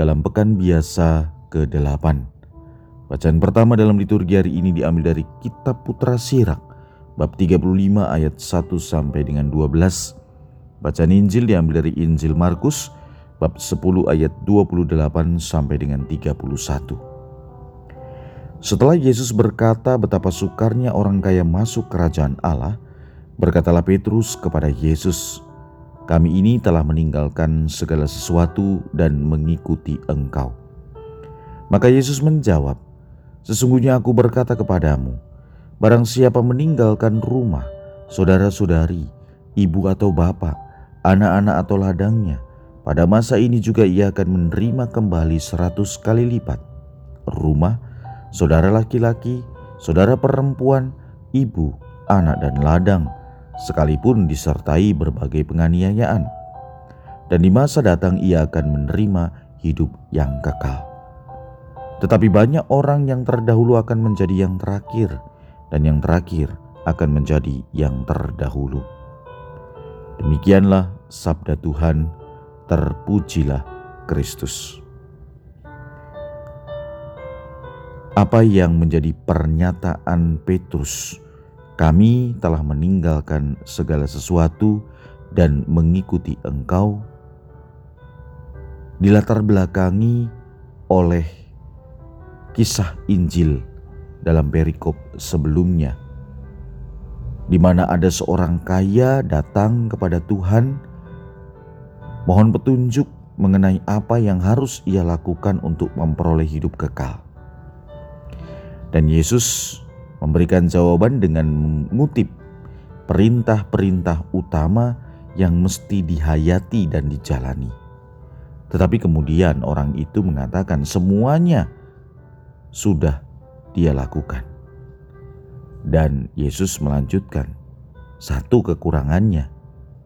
dalam pekan biasa ke-8. Bacaan pertama dalam liturgi hari ini diambil dari Kitab Putra Sirak, bab 35 ayat 1 sampai dengan 12. Bacaan Injil diambil dari Injil Markus, bab 10 ayat 28 sampai dengan 31. Setelah Yesus berkata betapa sukarnya orang kaya masuk kerajaan Allah, berkatalah Petrus kepada Yesus, kami ini telah meninggalkan segala sesuatu dan mengikuti Engkau. Maka Yesus menjawab, Sesungguhnya aku berkata kepadamu, barang siapa meninggalkan rumah, saudara-saudari, ibu atau bapak, anak-anak atau ladangnya, pada masa ini juga ia akan menerima kembali seratus kali lipat. Rumah, saudara laki-laki, saudara perempuan, ibu, anak dan ladang, sekalipun disertai berbagai penganiayaan. Dan di masa datang ia akan menerima hidup yang kekal. Tetapi banyak orang yang terdahulu akan menjadi yang terakhir, dan yang terakhir akan menjadi yang terdahulu. Demikianlah sabda Tuhan, terpujilah Kristus. Apa yang menjadi pernyataan Petrus kami telah meninggalkan segala sesuatu dan mengikuti Engkau, dilatar belakangi oleh kisah Injil dalam perikop sebelumnya, di mana ada seorang kaya datang kepada Tuhan, mohon petunjuk mengenai apa yang harus ia lakukan untuk memperoleh hidup kekal. Dan Yesus memberikan jawaban dengan mengutip perintah-perintah utama yang mesti dihayati dan dijalani. Tetapi kemudian orang itu mengatakan semuanya sudah dia lakukan. Dan Yesus melanjutkan, satu kekurangannya,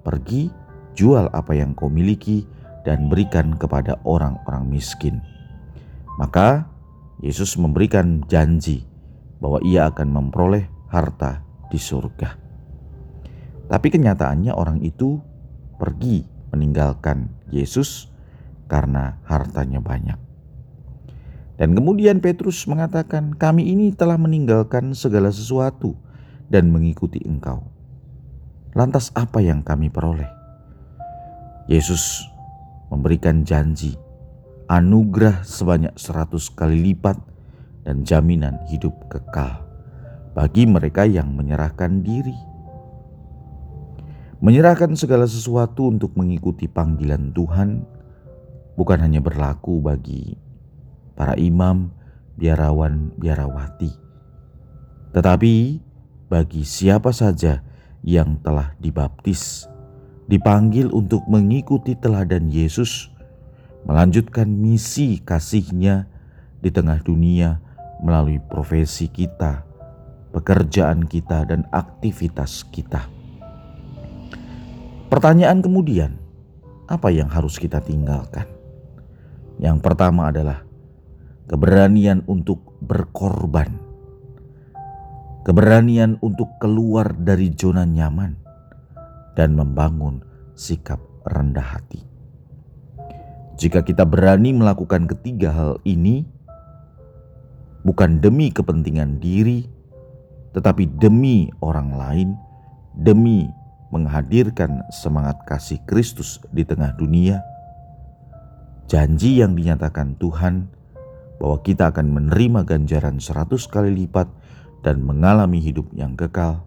pergi jual apa yang kau miliki dan berikan kepada orang-orang miskin. Maka Yesus memberikan janji bahwa ia akan memperoleh harta di surga. Tapi kenyataannya orang itu pergi meninggalkan Yesus karena hartanya banyak. Dan kemudian Petrus mengatakan, "Kami ini telah meninggalkan segala sesuatu dan mengikuti Engkau." Lantas, apa yang kami peroleh? Yesus memberikan janji anugerah sebanyak seratus kali lipat dan jaminan hidup kekal bagi mereka yang menyerahkan diri. Menyerahkan segala sesuatu untuk mengikuti panggilan Tuhan bukan hanya berlaku bagi para imam, biarawan, biarawati, tetapi bagi siapa saja yang telah dibaptis, dipanggil untuk mengikuti teladan Yesus, melanjutkan misi kasihnya di tengah dunia melalui profesi kita, pekerjaan kita, dan aktivitas kita. Pertanyaan kemudian, apa yang harus kita tinggalkan? Yang pertama adalah keberanian untuk berkorban, keberanian untuk keluar dari zona nyaman, dan membangun sikap rendah hati. Jika kita berani melakukan ketiga hal ini, bukan demi kepentingan diri, tetapi demi orang lain, demi menghadirkan semangat kasih Kristus di tengah dunia. Janji yang dinyatakan Tuhan bahwa kita akan menerima ganjaran seratus kali lipat dan mengalami hidup yang kekal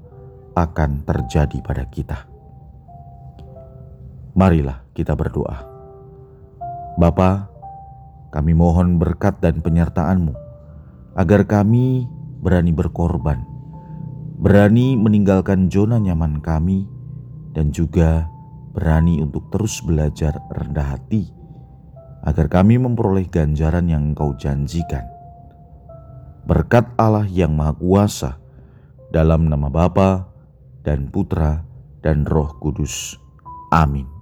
akan terjadi pada kita. Marilah kita berdoa. Bapa, kami mohon berkat dan penyertaan-Mu agar kami berani berkorban, berani meninggalkan zona nyaman kami, dan juga berani untuk terus belajar rendah hati, agar kami memperoleh ganjaran yang Engkau janjikan. Berkat Allah yang Maha Kuasa, dalam nama Bapa dan Putra dan Roh Kudus. Amin.